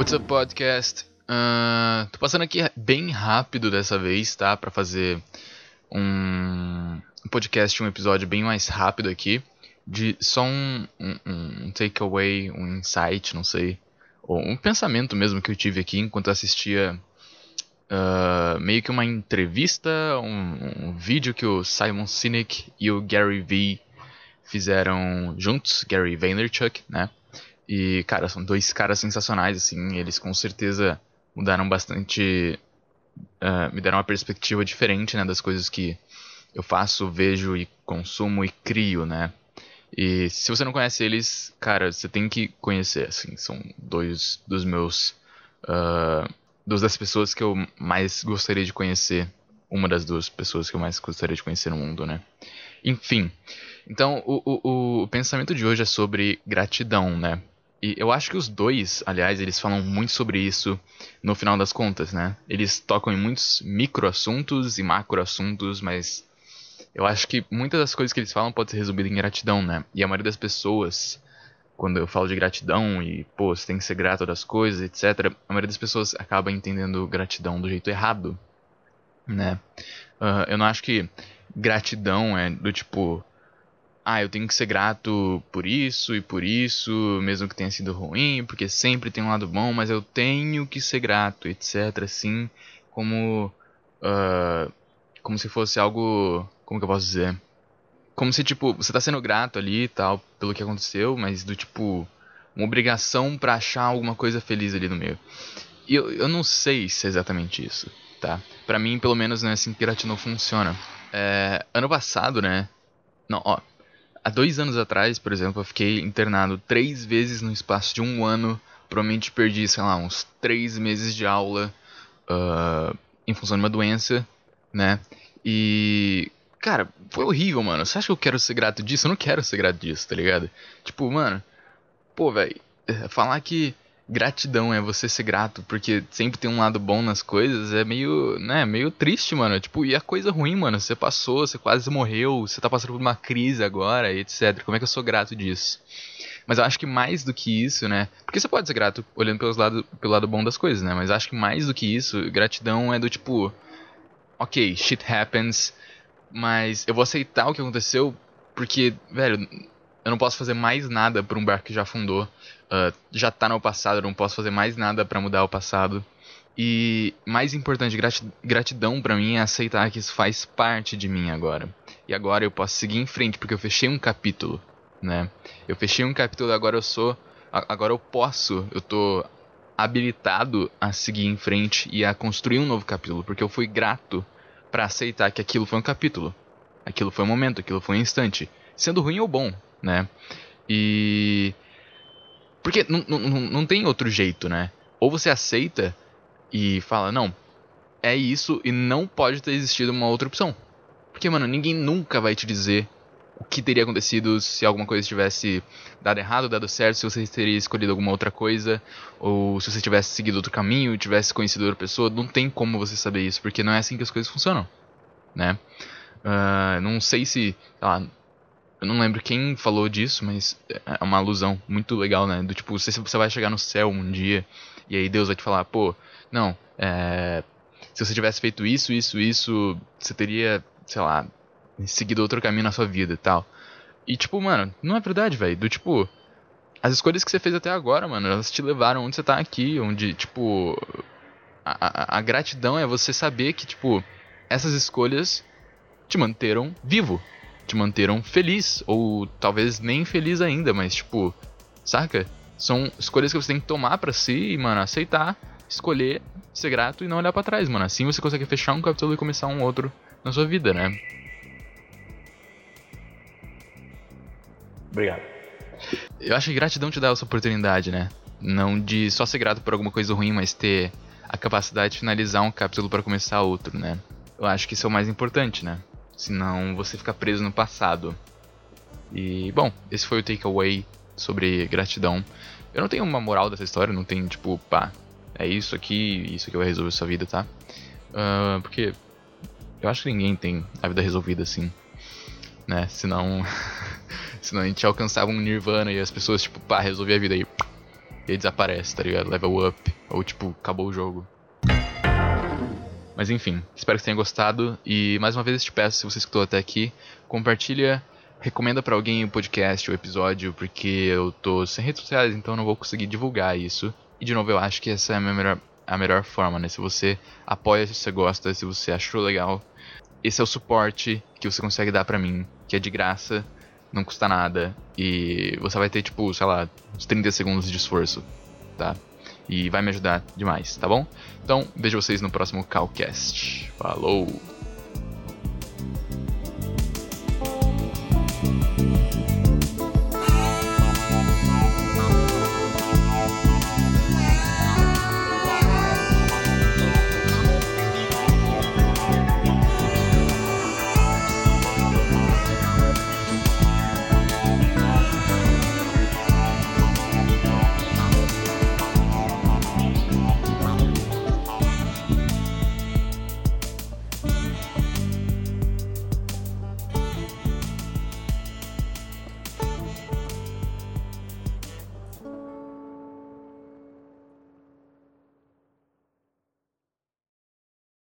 What's up, podcast? Uh, tô passando aqui bem rápido dessa vez, tá? Pra fazer um, podcast, um episódio bem mais rápido aqui. De só um, um, um takeaway, um insight, não sei. Ou um pensamento mesmo que eu tive aqui enquanto assistia uh, meio que uma entrevista, um, um vídeo que o Simon Sinek e o Gary Vee fizeram juntos, Gary Vaynerchuk, né? E, cara, são dois caras sensacionais, assim. Eles com certeza mudaram bastante. Uh, me deram uma perspectiva diferente, né? Das coisas que eu faço, vejo e consumo e crio, né? E se você não conhece eles, cara, você tem que conhecer, assim. São dois dos meus. Uh, duas das pessoas que eu mais gostaria de conhecer. Uma das duas pessoas que eu mais gostaria de conhecer no mundo, né? Enfim. Então, o, o, o pensamento de hoje é sobre gratidão, né? E eu acho que os dois, aliás, eles falam muito sobre isso no final das contas, né? Eles tocam em muitos micro assuntos e macro assuntos, mas eu acho que muitas das coisas que eles falam pode ser resumida em gratidão, né? E a maioria das pessoas, quando eu falo de gratidão e, pô, você tem que ser grato das coisas, etc., a maioria das pessoas acaba entendendo gratidão do jeito errado, né? Uh, eu não acho que gratidão é do tipo, ah, eu tenho que ser grato por isso e por isso, mesmo que tenha sido ruim, porque sempre tem um lado bom, mas eu tenho que ser grato, etc. Assim, como. Uh, como se fosse algo. Como que eu posso dizer? Como se, tipo, você tá sendo grato ali e tal, pelo que aconteceu, mas do tipo. Uma obrigação para achar alguma coisa feliz ali no meio. E eu, eu não sei se é exatamente isso, tá? Pra mim, pelo menos, não é assim gratidão funciona. É, ano passado, né? Não, ó, Há dois anos atrás, por exemplo, eu fiquei internado três vezes no espaço de um ano. Provavelmente perdi, sei lá, uns três meses de aula uh, em função de uma doença, né? E. Cara, foi horrível, mano. Você acha que eu quero ser grato disso? Eu não quero ser grato disso, tá ligado? Tipo, mano. Pô, velho. É, falar que gratidão é você ser grato, porque sempre tem um lado bom nas coisas, é meio, né, meio triste, mano. Tipo, e a coisa ruim, mano, você passou, você quase morreu, você tá passando por uma crise agora, etc. Como é que eu sou grato disso? Mas eu acho que mais do que isso, né? Porque você pode ser grato olhando pelos lado, pelo lado bom das coisas, né? Mas acho que mais do que isso, gratidão é do tipo, ok, shit happens, mas eu vou aceitar o que aconteceu porque, velho, eu não posso fazer mais nada por um barco que já afundou. Uh, já tá no passado, eu não posso fazer mais nada para mudar o passado. E mais importante, gratidão para mim é aceitar que isso faz parte de mim agora. E agora eu posso seguir em frente porque eu fechei um capítulo, né? Eu fechei um capítulo, agora eu sou, agora eu posso, eu tô habilitado a seguir em frente e a construir um novo capítulo, porque eu fui grato para aceitar que aquilo foi um capítulo. Aquilo foi um momento, aquilo foi um instante, sendo ruim ou bom, né? E. Porque não, não, não tem outro jeito, né? Ou você aceita e fala, não, é isso e não pode ter existido uma outra opção. Porque, mano, ninguém nunca vai te dizer o que teria acontecido se alguma coisa tivesse dado errado, dado certo, se você teria escolhido alguma outra coisa, ou se você tivesse seguido outro caminho, tivesse conhecido outra pessoa. Não tem como você saber isso, porque não é assim que as coisas funcionam, né? Uh, não sei se, lá, eu não lembro quem falou disso, mas é uma alusão muito legal, né? Do tipo, se você vai chegar no céu um dia e aí Deus vai te falar, pô, não, é, se você tivesse feito isso, isso, isso, você teria, sei lá, seguido outro caminho na sua vida e tal. E tipo, mano, não é verdade, velho. Do tipo, as escolhas que você fez até agora, mano, elas te levaram onde você tá aqui, onde, tipo, a, a, a gratidão é você saber que, tipo, essas escolhas te manteram vivo, te manteram feliz, ou talvez nem feliz ainda, mas tipo, saca? São escolhas que você tem que tomar para si e, mano, aceitar, escolher, ser grato e não olhar para trás, mano. Assim você consegue fechar um capítulo e começar um outro na sua vida, né? Obrigado. Eu acho que gratidão te dá essa oportunidade, né? Não de só ser grato por alguma coisa ruim, mas ter a capacidade de finalizar um capítulo para começar outro, né? Eu acho que isso é o mais importante, né? Senão você fica preso no passado. E, bom, esse foi o takeaway sobre gratidão. Eu não tenho uma moral dessa história, não tem tipo, pá, é isso aqui, isso que vai resolver sua vida, tá? Uh, porque eu acho que ninguém tem a vida resolvida assim, né? Senão, senão a gente alcançava um nirvana e as pessoas, tipo, pá, resolver a vida aí. e aí desaparece, tá ligado? Level up, ou tipo, acabou o jogo. Mas enfim, espero que tenha gostado e mais uma vez te peço, se você escutou até aqui, compartilha, recomenda para alguém o podcast, o episódio, porque eu tô sem redes sociais, então não vou conseguir divulgar isso. E de novo, eu acho que essa é a melhor, a melhor forma, né? Se você apoia, se você gosta, se você achou legal, esse é o suporte que você consegue dar para mim, que é de graça, não custa nada e você vai ter tipo, sei lá, uns 30 segundos de esforço, tá? E vai me ajudar demais, tá bom? Então, vejo vocês no próximo Calcast. Falou!